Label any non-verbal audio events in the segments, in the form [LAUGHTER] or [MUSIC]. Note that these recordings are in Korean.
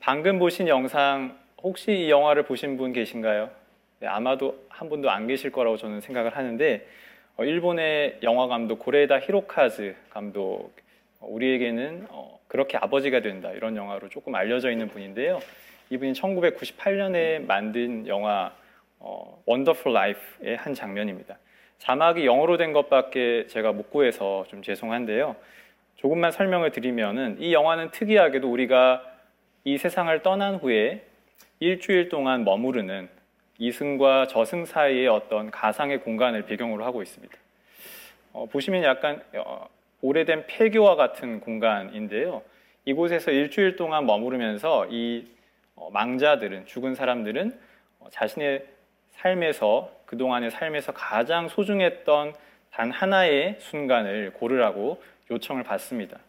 방금 보신 영상 혹시 이 영화를 보신 분 계신가요? 네, 아마도 한 분도 안 계실 거라고 저는 생각을 하는데 어, 일본의 영화 감독 고레에다 히로카즈 감독 어, 우리에게는 어, 그렇게 아버지가 된다 이런 영화로 조금 알려져 있는 분인데요. 이분이 1998년에 만든 영화 어, 원더풀 라이프의 한 장면입니다. 자막이 영어로 된 것밖에 제가 못 구해서 좀 죄송한데요. 조금만 설명을 드리면은 이 영화는 특이하게도 우리가 이 세상을 떠난 후에 일주일 동안 머무르는 이승과 저승 사이의 어떤 가상의 공간을 배경으로 하고 있습니다. 어, 보시면 약간 어, 오래된 폐교와 같은 공간인데요. 이곳에서 일주일 동안 머무르면서 이 어, 망자들은 죽은 사람들은 어, 자신의 삶에서 그동안의 삶에서 가장 소중했던 단 하나의 순간을 고르라고 요청을 받습니다.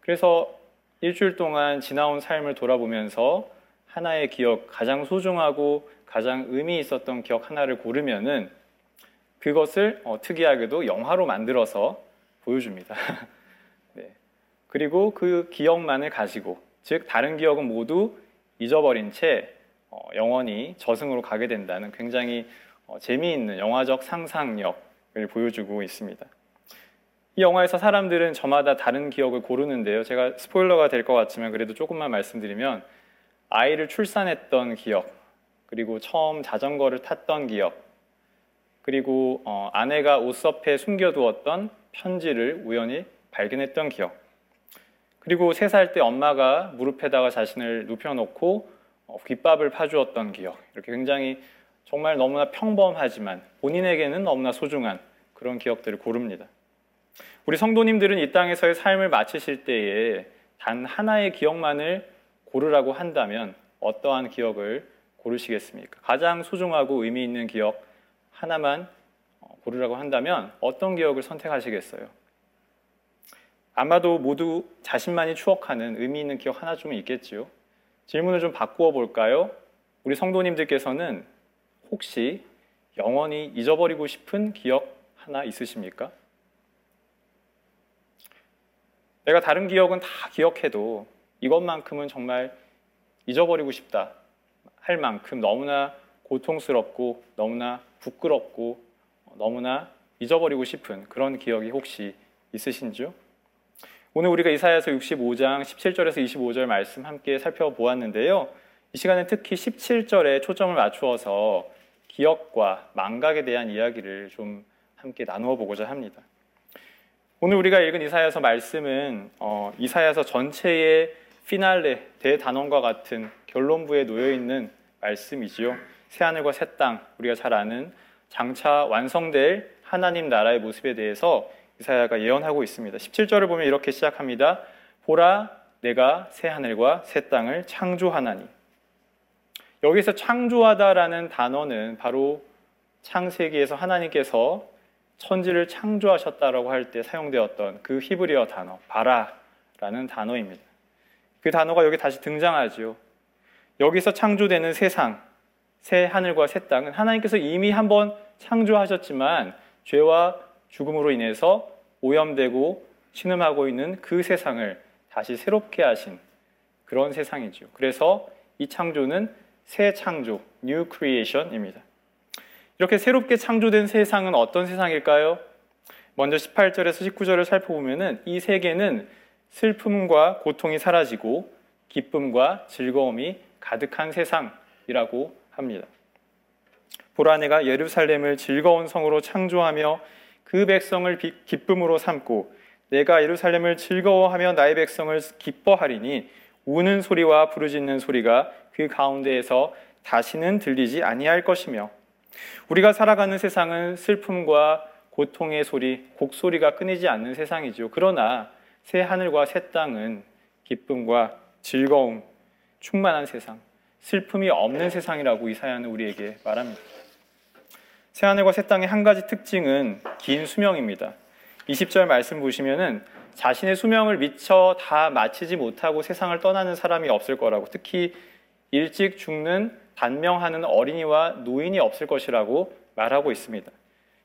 그래서 일주일 동안 지나온 삶을 돌아보면서 하나의 기억, 가장 소중하고 가장 의미 있었던 기억 하나를 고르면은 그것을 어, 특이하게도 영화로 만들어서 보여줍니다. [LAUGHS] 네. 그리고 그 기억만을 가지고, 즉 다른 기억은 모두 잊어버린 채 어, 영원히 저승으로 가게 된다는 굉장히 어, 재미있는 영화적 상상력을 보여주고 있습니다. 이 영화에서 사람들은 저마다 다른 기억을 고르는데요. 제가 스포일러가 될 것 같지만 그래도 조금만 말씀드리면 아이를 출산했던 기억, 그리고 처음 자전거를 탔던 기억, 그리고 어, 아내가 옷섭에 숨겨두었던 편지를 우연히 발견했던 기억, 그리고 세 살 때 엄마가 무릎에다가 자신을 눕혀놓고 어, 귓밥을 파주었던 기억, 이렇게 굉장히 정말 너무나 평범하지만 본인에게는 너무나 소중한 그런 기억들을 고릅니다. 우리 성도님들은 이 땅에서의 삶을 마치실 때에 단 하나의 기억만을 고르라고 한다면 어떠한 기억을 고르시겠습니까? 가장 소중하고 의미 있는 기억 하나만 어, 고르라고 한다면 어떤 기억을 선택하시겠어요? 아마도 모두 자신만이 추억하는 의미 있는 기억 하나 좀 있겠지요. 질문을 좀 바꾸어 볼까요? 우리 성도님들께서는 혹시 영원히 잊어버리고 싶은 기억 하나 있으십니까? 내가 다른 기억은 다 기억해도 이것만큼은 정말 잊어버리고 싶다 할 만큼 너무나 고통스럽고 너무나 부끄럽고 너무나 잊어버리고 싶은 그런 기억이 혹시 있으신지요? 오늘 우리가 이사야서 65장 17절에서 25절 말씀 함께 살펴보았는데요. 이 시간에 특히 17절에 초점을 맞추어서 기억과 망각에 대한 이야기를 좀 함께 나누어 보고자 합니다. 오늘 우리가 읽은 이사야서 말씀은 어, 이사야서 전체의 피날레 대단원과 같은 결론부에 놓여 있는 말씀이지요. 새 하늘과 새 땅 우리가 잘 아는 장차 완성될 하나님 나라의 모습에 대해서 이사야가 예언하고 있습니다. 17절을 보면 이렇게 시작합니다. 보라 내가 새 하늘과 새 땅을 창조하나니. 여기서 창조하다라는 단어는 바로 창세기에서 하나님께서 천지를 창조하셨다라고 할 때 사용되었던 그 히브리어 단어 바라라는 단어입니다. 그 단어가 여기 다시 등장하지요. 여기서 창조되는 세상, 새 하늘과 새 땅은 하나님께서 이미 한번 창조하셨지만 죄와 죽음으로 인해서 오염되고 신음하고 있는 그 세상을 다시 새롭게 하신 그런 세상이죠. 그래서 이 창조는 새 창조, new creation입니다. 이렇게 새롭게 창조된 세상은 어떤 세상일까요? 먼저 18절에서 19절을 살펴보면은 이 세계는 슬픔과 고통이 사라지고 기쁨과 즐거움이 가득한 세상이라고 합니다. 보라 내가 예루살렘을 즐거운 성으로 창조하며 그 백성을 기쁨으로 삼고 내가 예루살렘을 즐거워하며 나의 백성을 기뻐하리니 우는 소리와 부르짖는 소리가 그 가운데에서 다시는 들리지 아니할 것이며 우리가 살아가는 세상은 슬픔과 고통의 소리, 곡소리가 끊이지 않는 세상이죠. 그러나 새 하늘과 새 땅은 기쁨과 즐거움, 충만한 세상, 슬픔이 없는 세상이라고 이사야는 우리에게 말합니다. 새 하늘과 새 땅의 한 가지 특징은 긴 수명입니다. 20절 말씀 보시면은 자신의 수명을 미처 다 마치지 못하고 세상을 떠나는 사람이 없을 거라고 특히 일찍 죽는 단명하는 어린이와 노인이 없을 것이라고 말하고 있습니다.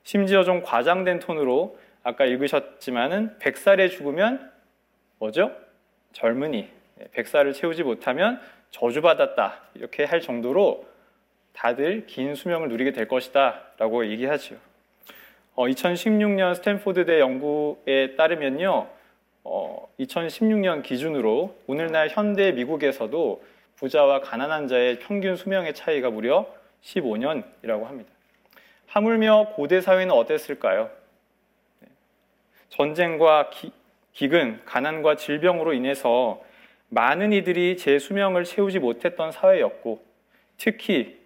심지어 좀 과장된 톤으로 아까 읽으셨지만은 100살에 죽으면 뭐죠? 젊은이, 네, 백사를 채우지 못하면 저주받았다 이렇게 할 정도로 다들 긴 수명을 누리게 될 것이다 라고 얘기하죠. 어, 2016년 스탠포드대 연구에 따르면요, 어, 2016년 기준으로 오늘날 현대 미국에서도 부자와 가난한 자의 평균 수명의 차이가 무려 15년이라고 합니다. 하물며 고대 사회는 어땠을까요? 네. 전쟁과 기, 기근, 가난과 질병으로 인해서 많은 이들이 제 수명을 채우지 못했던 사회였고 특히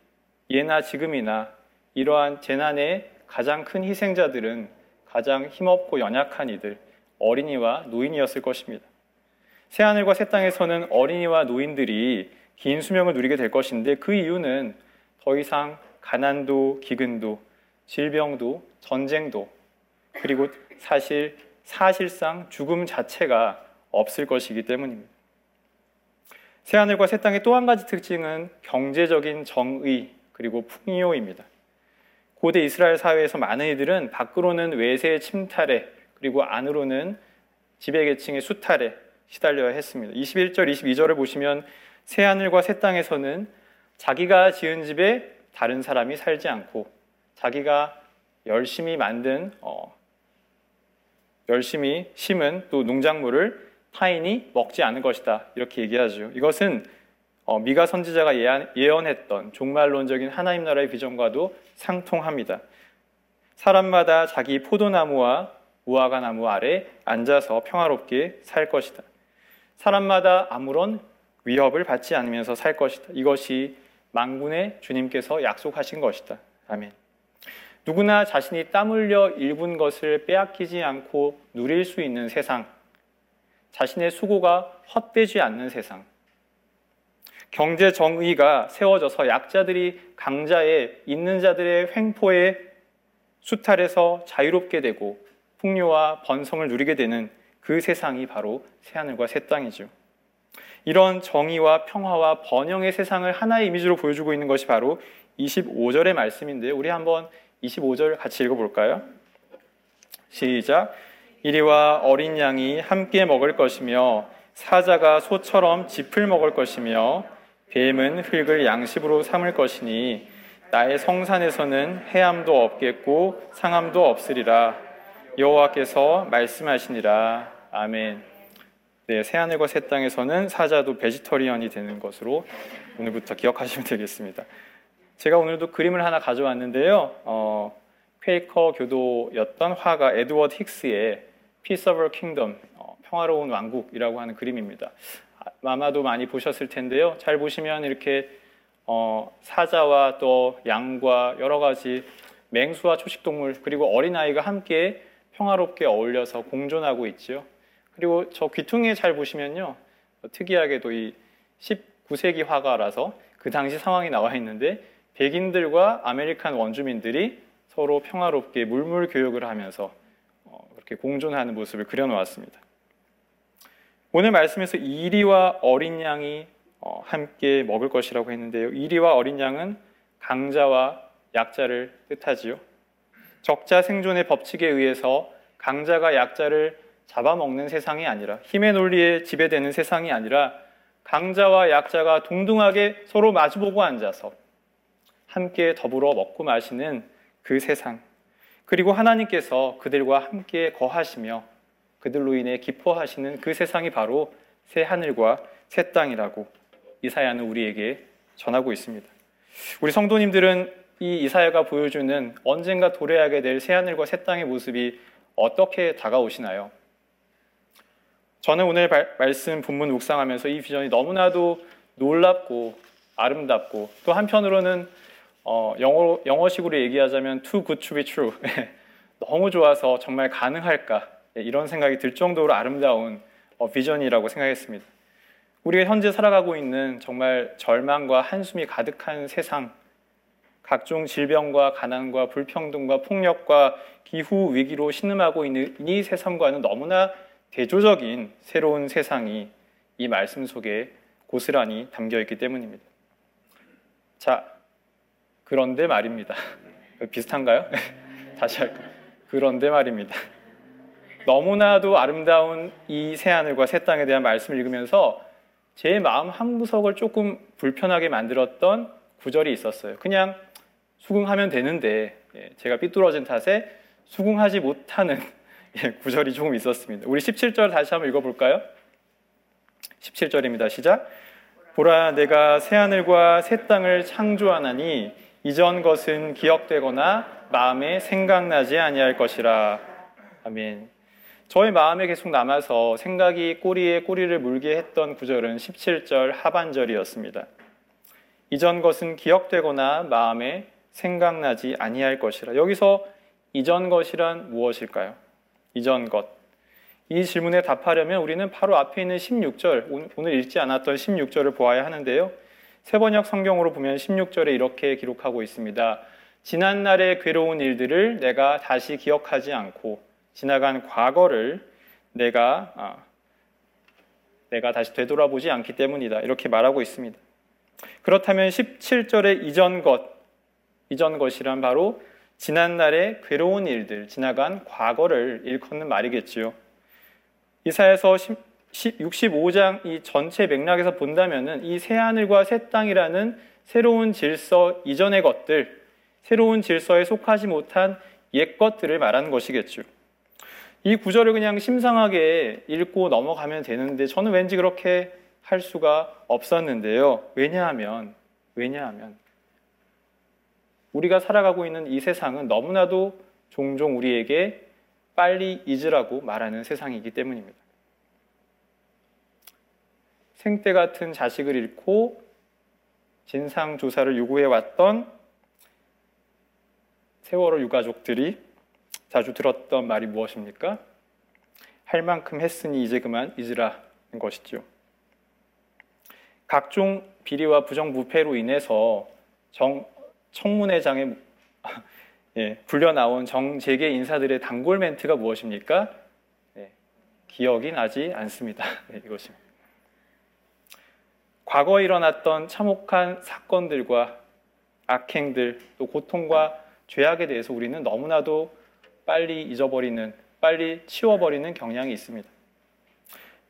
예나 지금이나 이러한 재난의 가장 큰 희생자들은 가장 힘없고 연약한 이들, 어린이와 노인이었을 것입니다. 새하늘과 새 땅에서는 어린이와 노인들이 긴 수명을 누리게 될 것인데 그 이유는 더 이상 가난도, 기근도, 질병도, 전쟁도, 그리고 사실 사실상 죽음 자체가 없을 것이기 때문입니다. 새하늘과 새 땅의 또 한 가지 특징은 경제적인 정의 그리고 풍요입니다. 고대 이스라엘 사회에서 많은 이들은 밖으로는 외세의 침탈에 그리고 안으로는 지배계층의 수탈에 시달려야 했습니다. 21절, 22절을 보시면 새 하늘과 새 땅에서는 자기가 지은 집에 다른 사람이 살지 않고 자기가 열심히 만든 어, 열심히 심은 또 농작물을 타인이 먹지 않을 것이다 이렇게 얘기하죠. 이것은 어, 미가 선지자가 예언, 했던 종말론적인 하나님 나라의 비전과도 상통합니다. 사람마다 자기 포도나무와 무화과 나무 아래 앉아서 평화롭게 살 것이다. 사람마다 아무런 위협을 받지 않으면서 살 것이다. 이것이 망군의 주님께서 약속하신 것이다. 아멘. 누구나 자신이 땀 흘려 일군 것을 빼앗기지 않고 누릴 수 있는 세상, 자신의 수고가 헛되지 않는 세상, 경제 정의가 세워져서 약자들이 강자에 있는 자들의 횡포에 수탈해서 자유롭게 되고 풍요와 번성을 누리게 되는 그 세상이 바로 새하늘과 새 땅이죠. 이런 정의와 평화와 번영의 세상을 하나의 이미지로 보여주고 있는 것이 바로 25절의 말씀인데요. 우리 한번 25절 같이 읽어볼까요? 시작. 이리와 어린 양이 함께 먹을 것이며 사자가 소처럼 짚을 먹을 것이며 뱀은 흙을 양식으로 삼을 것이니 나의 성산에서는 해함도 없겠고 상함도 없으리라 여호와께서 말씀하시니라 아멘. 네, 새하늘과 새 땅에서는 사자도 vegetarian이 되는 것으로 오늘부터 기억하시면 [LAUGHS] 되겠습니다. 제가 오늘도 그림을 하나 가져왔는데요. 어, 퀘이커 교도였던 화가 에드워드 힉스의 Peaceable Kingdom, 어, 평화로운 왕국이라고 하는 그림입니다. 아마도 많이 보셨을 텐데요. 잘 보시면 이렇게 어, 사자와 또 양과 여러 가지 맹수와 초식동물 그리고 어린아이가 함께 평화롭게 어울려서 공존하고 있죠. 그리고 저 귀퉁이에 잘 보시면요. 특이하게도 이 19세기 화가라서 그 당시 상황이 나와 있는데 백인들과 American 원주민들이 서로 평화롭게 물물 교환을 하면서 그렇게 어, 공존하는 모습을 그려놓았습니다. 오늘 말씀에서 이리와 어린 양이 어, 함께 먹을 것이라고 했는데요. 이리와 어린 양은 강자와 약자를 뜻하지요. 적자 생존의 법칙에 의해서 강자가 약자를 잡아먹는 세상이 아니라 힘의 논리에 지배되는 세상이 아니라 강자와 약자가 동등하게 서로 마주보고 앉아서 함께 더불어 먹고 마시는 그 세상. 그리고 하나님께서 그들과 함께 거하시며 그들로 인해 기뻐하시는 그 세상이 바로 새 하늘과 새 땅이라고 이사야는 우리에게 전하고 있습니다. 우리 성도님들은 이 이사야가 보여주는 언젠가 도래하게 될 새 하늘과 새 땅의 모습이 어떻게 다가오시나요? 저는 오늘 말씀 본문 묵상하면서 이 비전이 너무나도 놀랍고 아름답고 또 한편으로는 어, 영어, 영어식으로 얘기하자면 too good to be true. [LAUGHS] 너무 좋아서 정말 가능할까? 이런 생각이 들 정도로 아름다운 어, 비전이라고 생각했습니다. 우리가 현재 살아가고 있는 정말 절망과 한숨이 가득한 세상, 각종 질병과 가난과 불평등과 폭력과 기후 위기로 신음하고 있는 이 세상과는 너무나 대조적인 새로운 세상이 이 말씀 속에 고스란히 담겨 있기 때문입니다. 자, 그런데 말입니다. [LAUGHS] 비슷한가요? [LAUGHS] 다시 할까요? 그런데 말입니다. 너무나도 아름다운 이 새하늘과 새 땅에 대한 말씀을 읽으면서 제 마음 한 구석을 조금 불편하게 만들었던 구절이 있었어요. 그냥 수긍하면 되는데 예, 제가 삐뚤어진 탓에 수긍하지 못하는 [LAUGHS] 예, 구절이 조금 있었습니다. 우리 17절 다시 한번 읽어볼까요? 17절입니다. 시작. 보라 내가 새 하늘과 새 땅을 창조하나니 이전 것은 기억되거나 마음에 생각나지 아니할 것이라. 아멘. 저의 마음에 계속 남아서 생각이 꼬리에 꼬리를 물게 했던 구절은 17절 하반절이었습니다. 이전 것은 기억되거나 마음에 생각나지 아니할 것이라. 여기서 이전 것이란 무엇일까요? 이전 것. 이 질문에 답하려면 우리는 바로 앞에 있는 16절, 오늘 읽지 않았던 16절을 보아야 하는데요. 세번역 성경으로 보면 16절에 이렇게 기록하고 있습니다. 지난날의 괴로운 일들을 내가 다시 기억하지 않고 지나간 과거를 내가 아, 내가 다시 되돌아보지 않기 때문이다. 이렇게 말하고 있습니다. 그렇다면 17절의 이전 것, 이전 것이란 바로 지난날의 괴로운 일들, 지나간 과거를 일컫는 말이겠지요. 이사에서 65장 이 전체 맥락에서 본다면은 이 새 하늘과 새 땅이라는 새로운 질서 이전의 것들, 새로운 질서에 속하지 못한 옛 것들을 말하는 것이겠죠. 이 구절을 그냥 심상하게 읽고 넘어가면 되는데 저는 왠지 그렇게 할 수가 없었는데요. 왜냐하면 왜냐하면 우리가 살아가고 있는 이 세상은 너무나도 종종 우리에게 빨리 잊으라고 말하는 세상이기 때문입니다. 생때 같은 자식을 잃고 진상 조사를 요구해 왔던 세월호 유가족들이 자주 들었던 말이 무엇입니까? 할 만큼 했으니 이제 그만 잊으라는 것이죠. 각종 비리와 부정부패로 인해서 정, 청문회장에 [LAUGHS] 예, 불려 나온 정재계 인사들의 단골 멘트가 무엇입니까? 네, 기억이 나지 않습니다. [LAUGHS] 네, 이것입니다. 과거에 일어났던 참혹한 사건들과 악행들, 또 고통과 죄악에 대해서 우리는 너무나도 빨리 잊어버리는, 빨리 치워버리는 경향이 있습니다.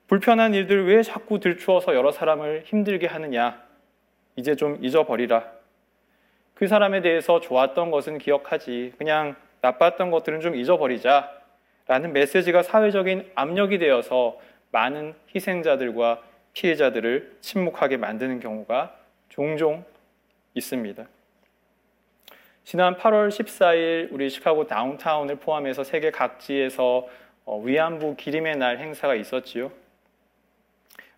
불편한 일들 왜 자꾸 들추어서 여러 사람을 힘들게 하느냐? 이제 좀 잊어버리라. 그 사람에 대해서 좋았던 것은 기억하지. 그냥 나빴던 것들은 좀 잊어버리자. 라는 메시지가 사회적인 압력이 되어서 많은 희생자들과 피해자들을 침묵하게 만드는 경우가 종종 있습니다. 지난 8월 14일 우리 시카고 다운타운을 포함해서 세계 각지에서 어, 위안부 기림의 날 행사가 있었지요.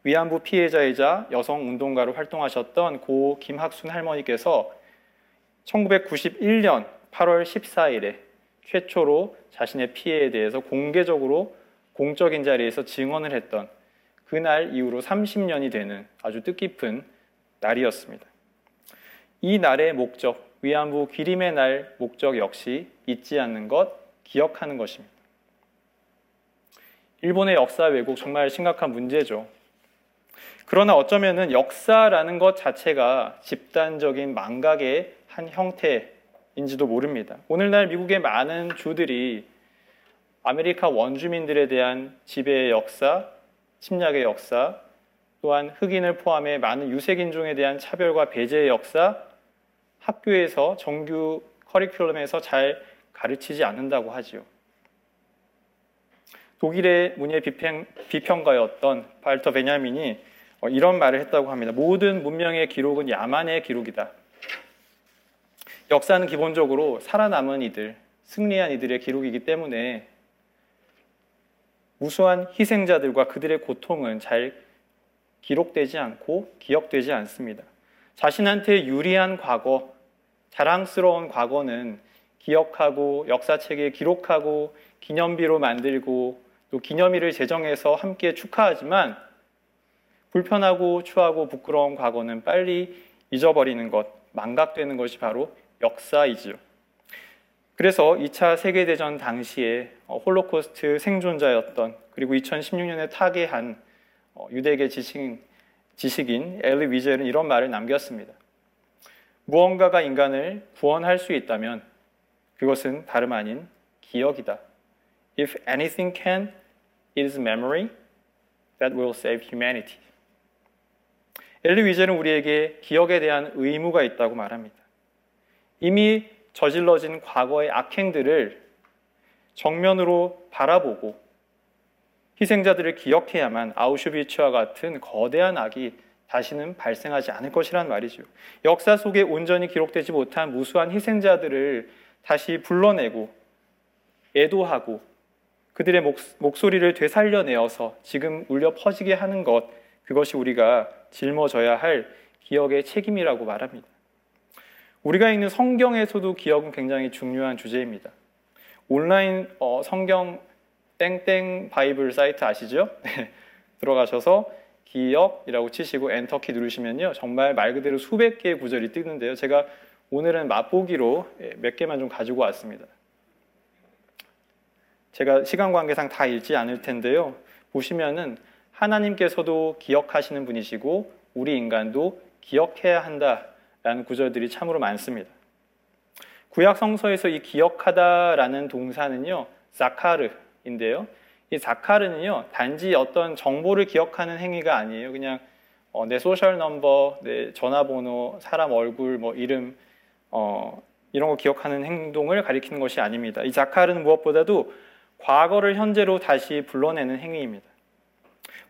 위안부 피해자이자 여성 운동가로 활동하셨던 고 김학순 할머니께서 1991년 8월 14일에 최초로 자신의 피해에 대해서 공개적으로 공적인 자리에서 증언을 했던 그날 이후로 30년이 되는 아주 뜻깊은 날이었습니다. 이 날의 목적, 위안부 기림의 날 목적 역시 잊지 않는 것, 기억하는 것입니다. 일본의 역사 왜곡 정말 심각한 문제죠. 그러나 어쩌면은 역사라는 것 자체가 집단적인 망각의 한 형태인지도 모릅니다. 오늘날 미국의 많은 주들이 아메리카 원주민들에 대한 지배의 역사, 침략의 역사, 또한 흑인을 포함해 많은 유색인종에 대한 차별과 배제의 역사, 학교에서 정규 커리큘럼에서 잘 가르치지 않는다고 하지요. 독일의 문예 비평, 비평가였던 발터 베냐민이 어, 이런 말을 했다고 합니다. 모든 문명의 기록은 야만의 기록이다. 역사는 기본적으로 살아남은 이들, 승리한 이들의 기록이기 때문에 무수한 희생자들과 그들의 고통은 잘 기록되지 않고 기억되지 않습니다. 자신한테 유리한 과거, 자랑스러운 과거는 기억하고 역사책에 기록하고 기념비로 만들고 또 기념일을 제정해서 함께 축하하지만 불편하고 추하고 부끄러운 과거는 빨리 잊어버리는 것, 망각되는 것이 바로 역사이지요. 그래서 2차 세계대전 당시에 어, 홀로코스트 생존자였던 그리고 2016년에 타계한 어, 유대계 지식인, 지식인 엘리 위젤은 이런 말을 남겼습니다. 무언가가 인간을 구원할 수 있다면 그것은 다름 아닌 기억이다. If anything can, it is memory that will save humanity. 엘리 위젤은 우리에게 기억에 대한 의무가 있다고 말합니다. 이미 저질러진 과거의 악행들을 정면으로 바라보고 희생자들을 기억해야만 아우슈비츠와 같은 거대한 악이 다시는 발생하지 않을 것이란 말이죠. 역사 속에 온전히 기록되지 못한 무수한 희생자들을 다시 불러내고 애도하고 그들의 목, 소리를 되살려내어서 지금 울려 퍼지게 하는 것 그것이 우리가 짊어져야 할 기억의 책임이라고 말합니다. 우리가 읽는 성경에서도 기억은 굉장히 중요한 주제입니다. 온라인 어, 성경 땡땡 바이블 사이트 아시죠? [LAUGHS] 네. 들어가셔서 기억이라고 치시고 엔터키 누르시면요. 정말 말 그대로 수백 개의 구절이 뜨는데요. 제가 오늘은 맛보기로 예, 몇 개만 좀 가지고 왔습니다. 제가 시간 관계상 다 읽지 않을 텐데요. 보시면은 하나님께서도 기억하시는 분이시고 우리 인간도 기억해야 한다 라는 구절들이 참으로 많습니다. 구약 성서에서 이 기억하다라는 동사는요. 자카르인데요. 이 자카르는요. 단지 어떤 정보를 기억하는 행위가 아니에요. 그냥 어, 내 소셜 넘버, 내 전화번호, 사람 얼굴, 뭐 이름 어, 이런 거 기억하는 행동을 가리키는 것이 아닙니다. 이 자카르는 무엇보다도 과거를 현재로 다시 불러내는 행위입니다.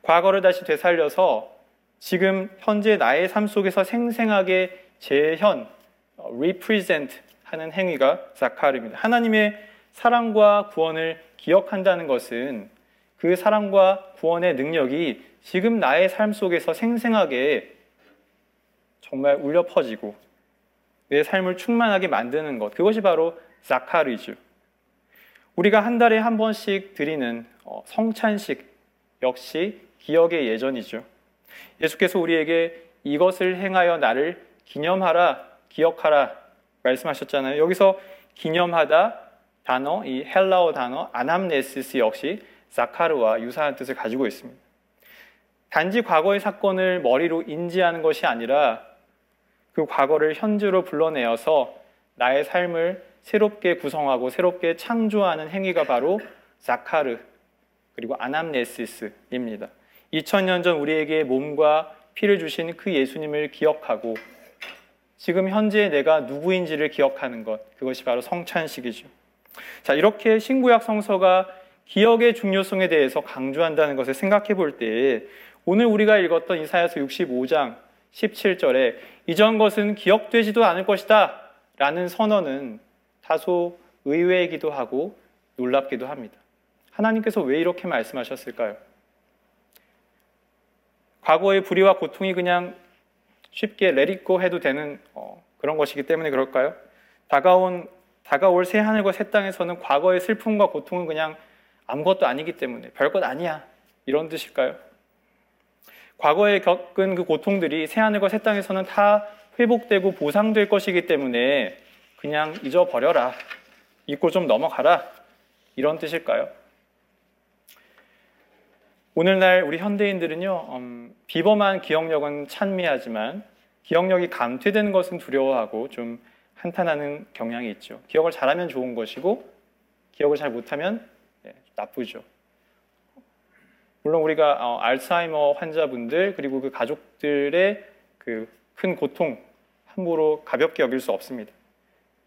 과거를 다시 되살려서 지금 현재 나의 삶 속에서 생생하게 재현, 어, represent 하는 행위가 자카르입니다. 하나님의 사랑과 구원을 기억한다는 것은 그 사랑과 구원의 능력이 지금 나의 삶 속에서 생생하게 정말 울려 퍼지고 내 삶을 충만하게 만드는 것. 그것이 바로 자카르이죠. 우리가 한 달에 한 번씩 드리는 어, 성찬식 역시 기억의 예전이죠. 예수께서 우리에게 이것을 행하여 나를 기념하라, 기억하라 말씀하셨잖아요. 여기서 기념하다 단어, 이 헬라어 단어 아남네시스 역시 자카르와 유사한 뜻을 가지고 있습니다. 단지 과거의 사건을 머리로 인지하는 것이 아니라 그 과거를 현재로 불러내어서 나의 삶을 새롭게 구성하고 새롭게 창조하는 행위가 바로 자카르 그리고 아남네시스입니다. 2000년 전 우리에게 몸과 피를 주신 그 예수님을 기억하고 지금 현재 내가 누구인지를 기억하는 것 그것이 바로 성찬식이죠. 자, 이렇게 신구약 성서가 기억의 중요성에 대해서 강조한다는 것을 생각해 볼 때 오늘 우리가 읽었던 이사야서 65장 17절에 이전 것은 기억되지도 않을 것이다 라는 선언은 다소 의외이기도 하고 놀랍기도 합니다. 하나님께서 왜 이렇게 말씀하셨을까요? 과거의 불의와 고통이 그냥 쉽게 레리고 해도 되는 어, 그런 것이기 때문에 그럴까요? 다가온 다가올 새 하늘과 새 땅에서는 과거의 슬픔과 고통은 그냥 아무것도 아니기 때문에 별것 아니야 이런 뜻일까요? 과거에 겪은 그 고통들이 새 하늘과 새 땅에서는 다 회복되고 보상될 것이기 때문에 그냥 잊어버려라. 잊고 좀 넘어가라. 이런 뜻일까요? 오늘날 우리 현대인들은요, 음, 비범한 기억력은 찬미하지만 기억력이 감퇴되는 것은 두려워하고 좀 한탄하는 경향이 있죠. 기억을 잘하면 좋은 것이고 기억을 잘 못하면 네, 나쁘죠. 물론 우리가 어, 알츠하이머 환자분들 그리고 그 가족들의 그 큰 고통 함부로 가볍게 여길 수 없습니다.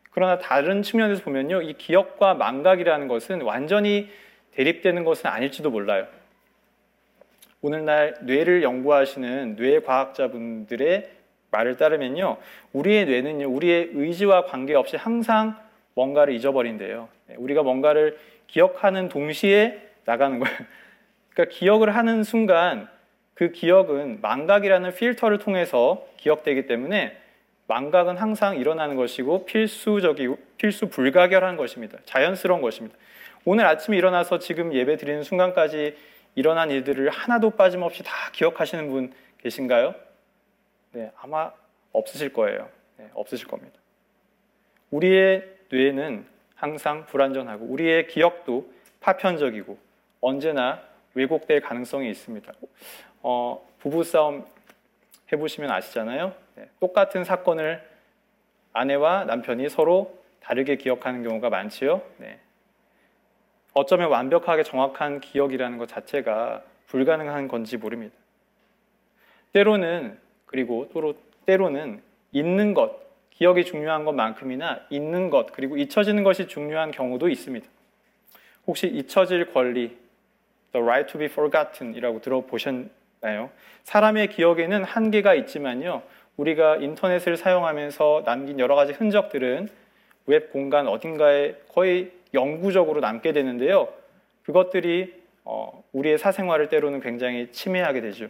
그러나 다른 측면에서 보면요, 이 기억과 망각이라는 것은 완전히 대립되는 것은 아닐지도 몰라요. 오늘날 뇌를 연구하시는 뇌 과학자분들의 말을 따르면요, 우리의 뇌는요, 우리의 의지와 관계없이 항상 뭔가를 잊어버린대요. 네, 우리가 뭔가를 기억하는 동시에 나가는 거예요. [LAUGHS] 그러니까 기억을 하는 순간 그 기억은 망각이라는 필터를 통해서 기억되기 때문에 망각은 항상 일어나는 것이고 필수적이고 필수 불가결한 것입니다. 자연스러운 것입니다. 오늘 아침에 일어나서 지금 예배 드리는 순간까지 일어난 일들을 하나도 빠짐없이 다 기억하시는 분 계신가요? 네, 아마 없으실 거예요. 네, 없으실 겁니다. 우리의 뇌는 항상 불완전하고 우리의 기억도 파편적이고 언제나 왜곡될 가능성이 있습니다. 어, 부부싸움 해보시면 아시잖아요. 네, 똑같은 사건을 아내와 남편이 서로 다르게 기억하는 경우가 많지요. 네. 어쩌면 완벽하게 정확한 기억이라는 것 자체가 불가능한 건지 모릅니다. 때로는 그리고 또 때로는 있는 것, 기억이 중요한 것만큼이나 있는 것, 그리고 잊혀지는 것이 중요한 경우도 있습니다. 혹시 잊혀질 권리, the right to be forgotten 이라고 들어보셨나요? 사람의 기억에는 한계가 있지만요. 우리가 인터넷을 사용하면서 남긴 여러 가지 흔적들은 웹 공간 어딘가에 거의 영구적으로 남게 되는데요. 그것들이 어, 우리의 사생활을 때로는 굉장히 침해하게 되죠.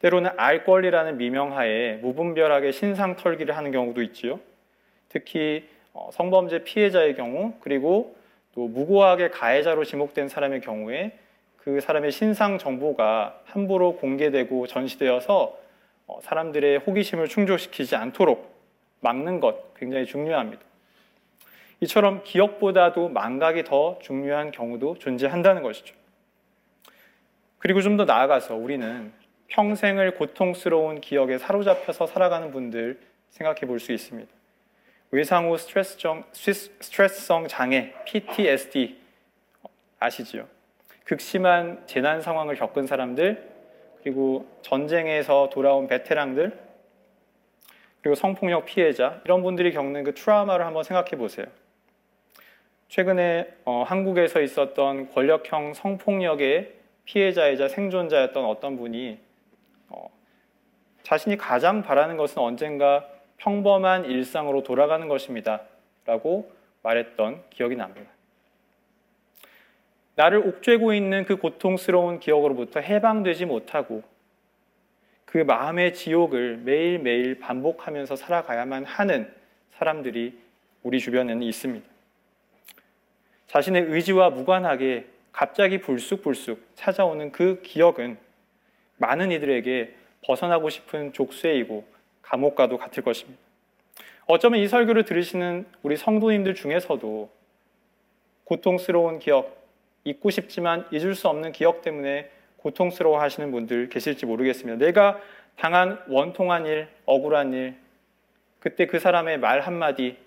때로는 알 권리라는 미명하에 무분별하게 신상 털기를 하는 경우도 있지요. 특히 어, 성범죄 피해자의 경우 그리고 또 무고하게 가해자로 지목된 사람의 경우에 그 사람의 신상 정보가 함부로 공개되고 전시되어서 어, 사람들의 호기심을 충족시키지 않도록 막는 것 굉장히 중요합니다. 이처럼 기억보다도 망각이 더 중요한 경우도 존재한다는 것이죠. 그리고 좀 더 나아가서 우리는 평생을 고통스러운 기억에 사로잡혀서 살아가는 분들 생각해 볼 수 있습니다. 외상후 스트레스성, 스트레스성 장애, PTSD 아시죠? 극심한 재난 상황을 겪은 사람들, 그리고 전쟁에서 돌아온 베테랑들, 그리고 성폭력 피해자, 이런 분들이 겪는 그 트라우마를 한번 생각해 보세요. 최근에 어, 한국에서 있었던 권력형 성폭력의 피해자이자 생존자였던 어떤 분이 어, 자신이 가장 바라는 것은 언젠가 평범한 일상으로 돌아가는 것입니다. 라고 말했던 기억이 납니다. 나를 옥죄고 있는 그 고통스러운 기억으로부터 해방되지 못하고 그 마음의 지옥을 매일매일 반복하면서 살아가야만 하는 사람들이 우리 주변에는 있습니다. 자신의 의지와 무관하게 갑자기 불쑥불쑥 찾아오는 그 기억은 많은 이들에게 벗어나고 싶은 족쇄이고 감옥과도 같을 것입니다. 어쩌면 이 설교를 들으시는 우리 성도님들 중에서도 고통스러운 기억, 잊고 싶지만 잊을 수 없는 기억 때문에 고통스러워 하시는 분들 계실지 모르겠습니다. 내가 당한 원통한 일, 억울한 일, 그때 그 사람의 말 한마디,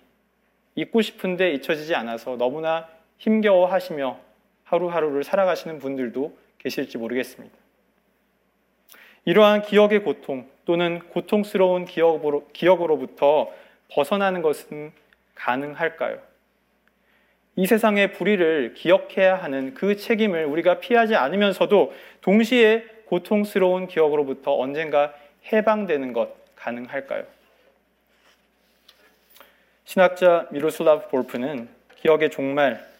잊고 싶은데 잊혀지지 않아서 너무나 힘겨워 하시며 하루하루를 살아가시는 분들도 계실지 모르겠습니다. 이러한 기억의 고통 또는 고통스러운 기억으로, 기억으로부터 벗어나는 것은 가능할까요? 이 세상의 불의를 기억해야 하는 그 책임을 우리가 피하지 않으면서도 동시에 고통스러운 기억으로부터 언젠가 해방되는 것 가능할까요? 신학자 미로슬라브 볼프는 기억의 종말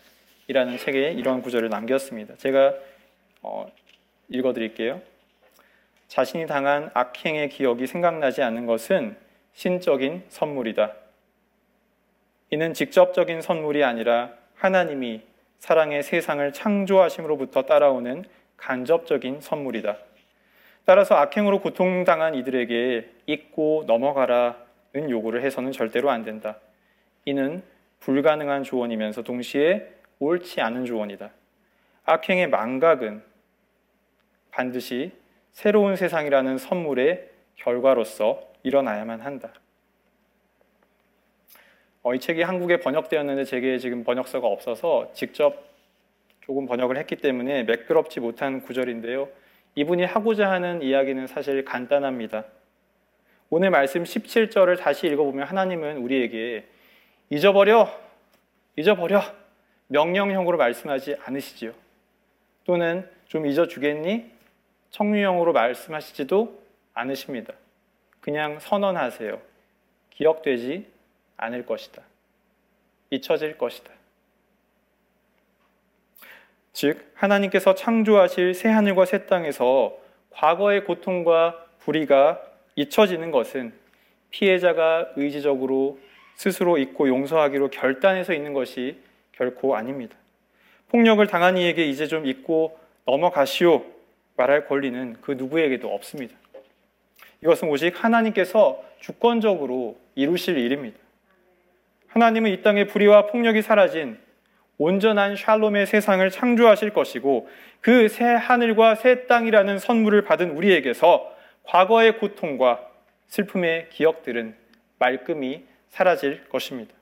이라는 책에 이러한 구절을 남겼습니다. 제가 어, 읽어드릴게요. 자신이 당한 악행의 기억이 생각나지 않는 것은 신적인 선물이다. 이는 직접적인 선물이 아니라 하나님이 사랑의 세상을 창조하심으로부터 따라오는 간접적인 선물이다. 따라서 악행으로 고통당한 이들에게 잊고 넘어가라는 요구를 해서는 절대로 안 된다. 이는 불가능한 조언이면서 동시에 옳지 않은 조언이다. 악행의 망각은 반드시 새로운 세상이라는 선물의 결과로서 일어나야만 한다. 어, 이 책이 한국에 번역되었는데 제게 지금 번역서가 없어서 직접 조금 번역을 했기 때문에 매끄럽지 못한 구절인데요. 이분이 하고자 하는 이야기는 사실 간단합니다. 오늘 말씀 17절을 다시 읽어보면 하나님은 우리에게 잊어버려, 잊어버려 명령형으로 말씀하지 않으시지요. 또는 좀 잊어주겠니? 청유형으로 말씀하시지도 않으십니다. 그냥 선언하세요. 기억되지 않을 것이다. 잊혀질 것이다. 즉, 하나님께서 창조하실 새 하늘과 새 땅에서 과거의 고통과 불의가 잊혀지는 것은 피해자가 의지적으로 스스로 잊고 용서하기로 결단해서 있는 것이 결코 아닙니다. 폭력을 당한 이에게 이제 좀 잊고 넘어가시오 말할 권리는 그 누구에게도 없습니다. 이것은 오직 하나님께서 주권적으로 이루실 일입니다. 하나님은 이 땅의 불의와 폭력이 사라진 온전한 샬롬의 세상을 창조하실 것이고 그 새 하늘과 새 땅이라는 선물을 받은 우리에게서 과거의 고통과 슬픔의 기억들은 말끔히 사라질 것입니다.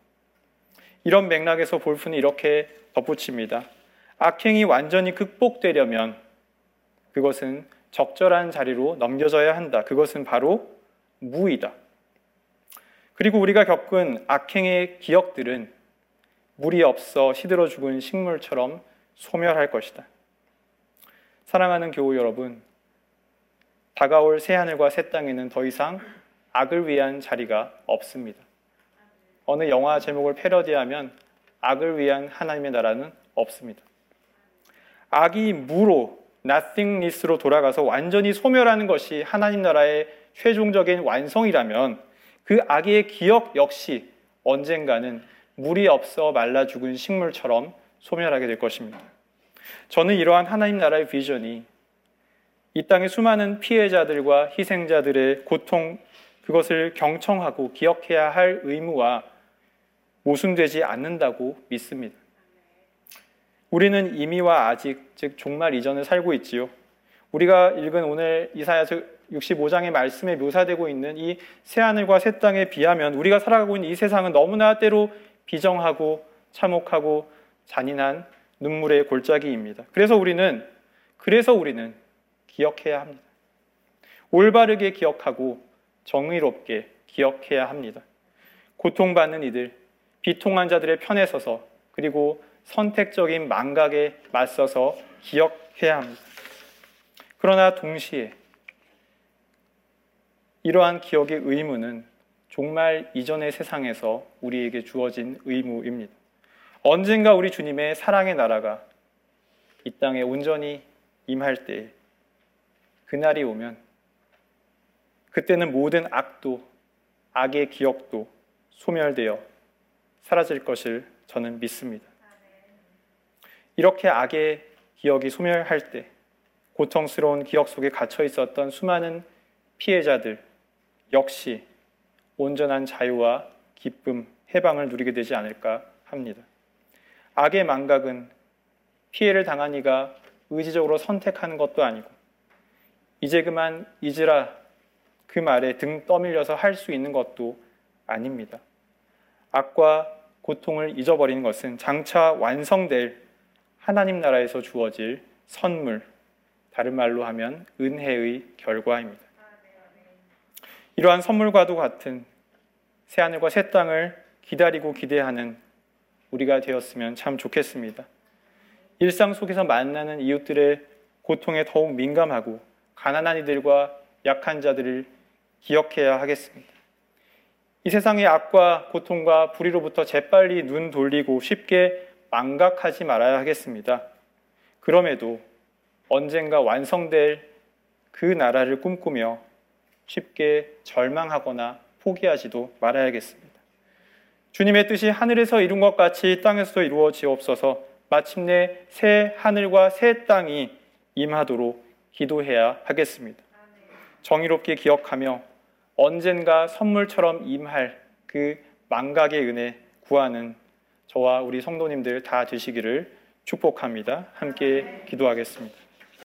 이런 맥락에서 볼프는 이렇게 덧붙입니다. 악행이 완전히 극복되려면 그것은 적절한 자리로 넘겨져야 한다. 그것은 바로 무이다. 그리고 우리가 겪은 악행의 기억들은 물이 없어 시들어 죽은 식물처럼 소멸할 것이다. 사랑하는 교우 여러분, 다가올 새 하늘과 새 땅에는 더 이상 악을 위한 자리가 없습니다. 어느 영화 제목을 패러디하면 악을 위한 하나님의 나라는 없습니다. 악이 무로 nothingness로 돌아가서 완전히 소멸하는 것이 하나님 나라의 최종적인 완성이라면 그 악의 기억 역시 언젠가는 물이 없어 말라 죽은 식물처럼 소멸하게 될 것입니다. 저는 이러한 하나님 나라의 비전이 이 땅의 수많은 피해자들과 희생자들의 고통 그것을 경청하고 기억해야 할 의무와 모순되지 않는다고 믿습니다. 우리는 이미와 아직, 즉 종말 이전을 살고 있지요. 우리가 읽은 오늘 이사야서 65장의 말씀에 묘사되고 있는 이 새하늘과 새 땅에 비하면 우리가 살아가고 있는 이 세상은 너무나 때로 비정하고 참혹하고 잔인한 눈물의 골짜기입니다. 그래서 우리는 그래서 우리는 기억해야 합니다. 올바르게 기억하고 정의롭게 기억해야 합니다. 고통받는 이들, 비통한 자들의 편에 서서 그리고 선택적인 망각에 맞서서 기억해야 합니다. 그러나 동시에 이러한 기억의 의무는 종말 이전의 세상에서 우리에게 주어진 의무입니다. 언젠가 우리 주님의 사랑의 나라가 이 땅에 온전히 임할 때 그날이 오면 그때는 모든 악도 악의 기억도 소멸되어 사라질 것을 저는 믿습니다. 이렇게 악의 기억이 소멸할 때 고통스러운 기억 속에 갇혀 있었던 수많은 피해자들 역시 온전한 자유와 기쁨, 해방을 누리게 되지 않을까 합니다. 악의 망각은 피해를 당한 이가 의지적으로 선택하는 것도 아니고 이제 그만 잊으라 그 말에 등 떠밀려서 할 수 있는 것도 아닙니다. 악과 고통을 잊어버리는 것은 장차 완성될 하나님 나라에서 주어질 선물, 다른 말로 하면 은혜의 결과입니다. 이러한 선물과도 같은 새하늘과 새 땅을 기다리고 기대하는 우리가 되었으면 참 좋겠습니다. 일상 속에서 만나는 이웃들의 고통에 더욱 민감하고 가난한 이들과 약한 자들을 기억해야 하겠습니다. 이 세상의 악과 고통과 불의로부터 재빨리 눈 돌리고 쉽게 망각하지 말아야 하겠습니다. 그럼에도 언젠가 완성될 그 나라를 꿈꾸며 쉽게 절망하거나 포기하지도 말아야겠습니다. 주님의 뜻이 하늘에서 이룬 것 같이 땅에서도 이루어지옵소서 마침내 새 하늘과 새 땅이 임하도록 기도해야 하겠습니다. 정의롭게 기억하며 언젠가 선물처럼 임할 그 망각의 은혜 구하는 저와 우리 성도님들 다 되시기를 축복합니다. 함께 기도하겠습니다.